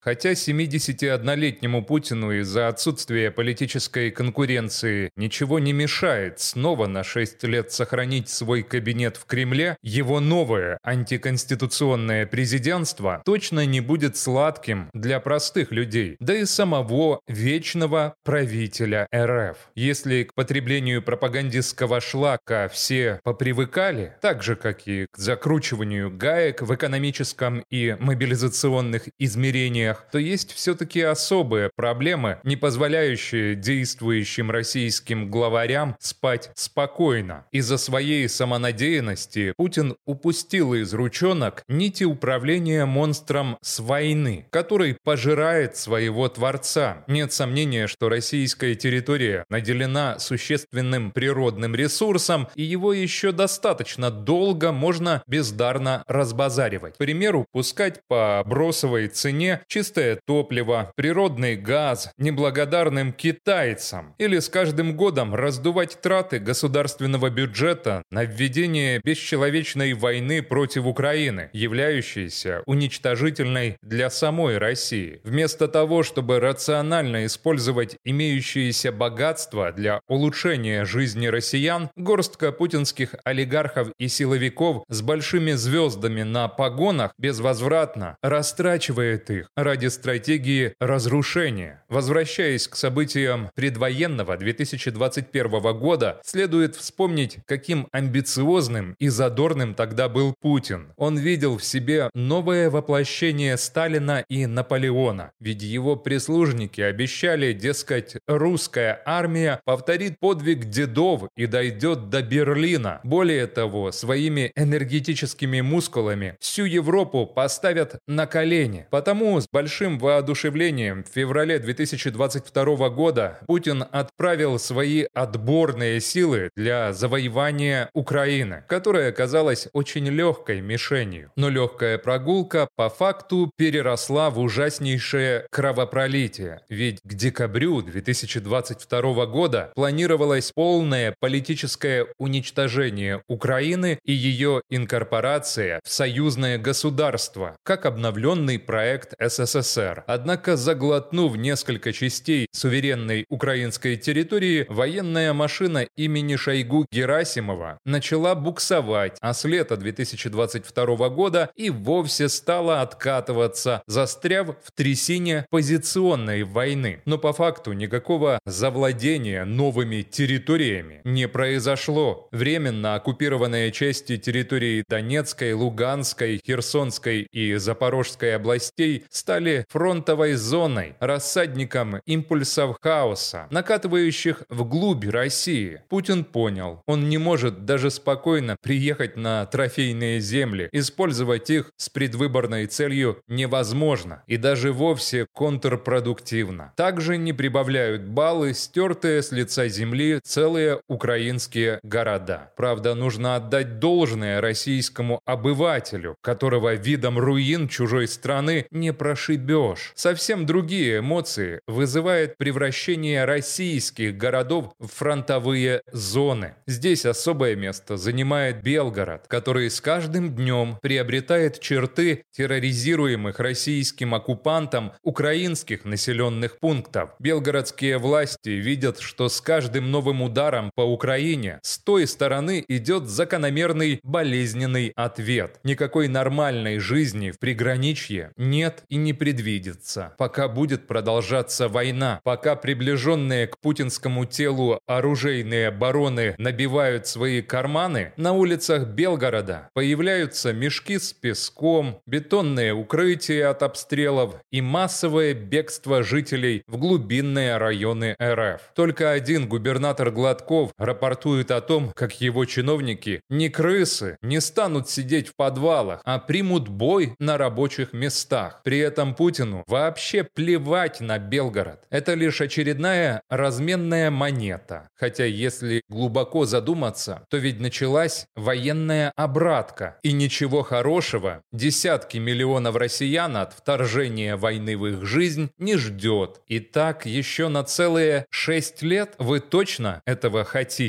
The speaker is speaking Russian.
Хотя 71-летнему Путину из-за отсутствия политической конкуренции ничего не мешает снова на 6 лет сохранить свой кабинет в Кремле, его новое антиконституционное президентство точно не будет сладким для простых людей, да и самого вечного правителя РФ. Если к потреблению пропагандистского шлака все попривыкали, так же, как и к закручиванию гаек в экономическом и мобилизационных измерениях, отношениях, то есть все-таки особые проблемы, не позволяющие действующим российским главарям спать спокойно. Из-за своей самонадеянности Путин упустил из ручонок нити управления монстром с войны, который пожирает своего творца. Нет сомнения, что российская территория наделена существенным природным ресурсом, и его еще достаточно долго можно бездарно разбазаривать. К примеру, пускать по бросовой цене чистое топливо, природный газ неблагодарным китайцам или с каждым годом раздувать траты государственного бюджета на введение бесчеловечной войны против Украины, являющейся уничтожительной для самой России. Вместо того, чтобы рационально использовать имеющиеся богатства для улучшения жизни россиян, горстка путинских олигархов и силовиков с большими звездами на погонах безвозвратно растрачивает их, ради стратегии разрушения. Возвращаясь к событиям предвоенного 2021 года, следует вспомнить, каким амбициозным и задорным тогда был Путин. Он видел в себе новое воплощение Сталина и Наполеона, ведь его прислужники обещали, дескать, русская армия повторит подвиг дедов и дойдет до Берлина. Более того, своими энергетическими мускулами всю Европу поставят на колени. Потому с большим воодушевлением в феврале 2022 года Путин отправил свои отборные силы для завоевания Украины, которая оказалась очень легкой мишенью. Но легкая прогулка по факту переросла в ужаснейшее кровопролитие. Ведь к декабрю 2022 года планировалось полное политическое уничтожение Украины и ее инкорпорация в союзное государство, как обновленный проект СССР. СССР. Однако, заглотнув несколько частей суверенной украинской территории, военная машина имени Шойгу Герасимова начала буксовать, а с лета 2022 года и вовсе стала откатываться, застряв в трясине позиционной войны. Но по факту никакого завладения новыми территориями не произошло. Временно оккупированные части территории Донецкой, Луганской, Херсонской и Запорожской областей стали стали фронтовой зоной, рассадником импульсов хаоса, накатывающих вглубь России. Путин понял, он не может даже спокойно приехать на трофейные земли, использовать их с предвыборной целью невозможно и даже вовсе контрпродуктивно. Также не прибавляют баллы стертые с лица земли целые украинские города. Правда, нужно отдать должное российскому обывателю, которого видом руин чужой страны не прошли ошибешь. Совсем другие эмоции вызывает превращение российских городов в фронтовые зоны. Здесь особое место занимает Белгород, который с каждым днем приобретает черты терроризируемых российским оккупантом украинских населенных пунктов. Белгородские власти видят, что с каждым новым ударом по Украине с той стороны идет закономерный болезненный ответ. Никакой нормальной жизни в приграничье нет и не предвидится. Пока будет продолжаться война, пока приближенные к путинскому телу оружейные бароны набивают свои карманы, на улицах Белгорода появляются мешки с песком, бетонные укрытия от обстрелов и массовое бегство жителей в глубинные районы РФ. Только один губернатор Гладков рапортует о том, как его чиновники не крысы, не станут сидеть в подвалах, а примут бой на рабочих местах. При этом этом Путину вообще плевать на Белгород. Это лишь очередная разменная монета. Хотя если глубоко задуматься, то ведь началась военная обратка. И ничего хорошего десятки миллионов россиян от вторжения войны в их жизнь не ждет. И так еще на целые шесть лет вы точно этого хотите?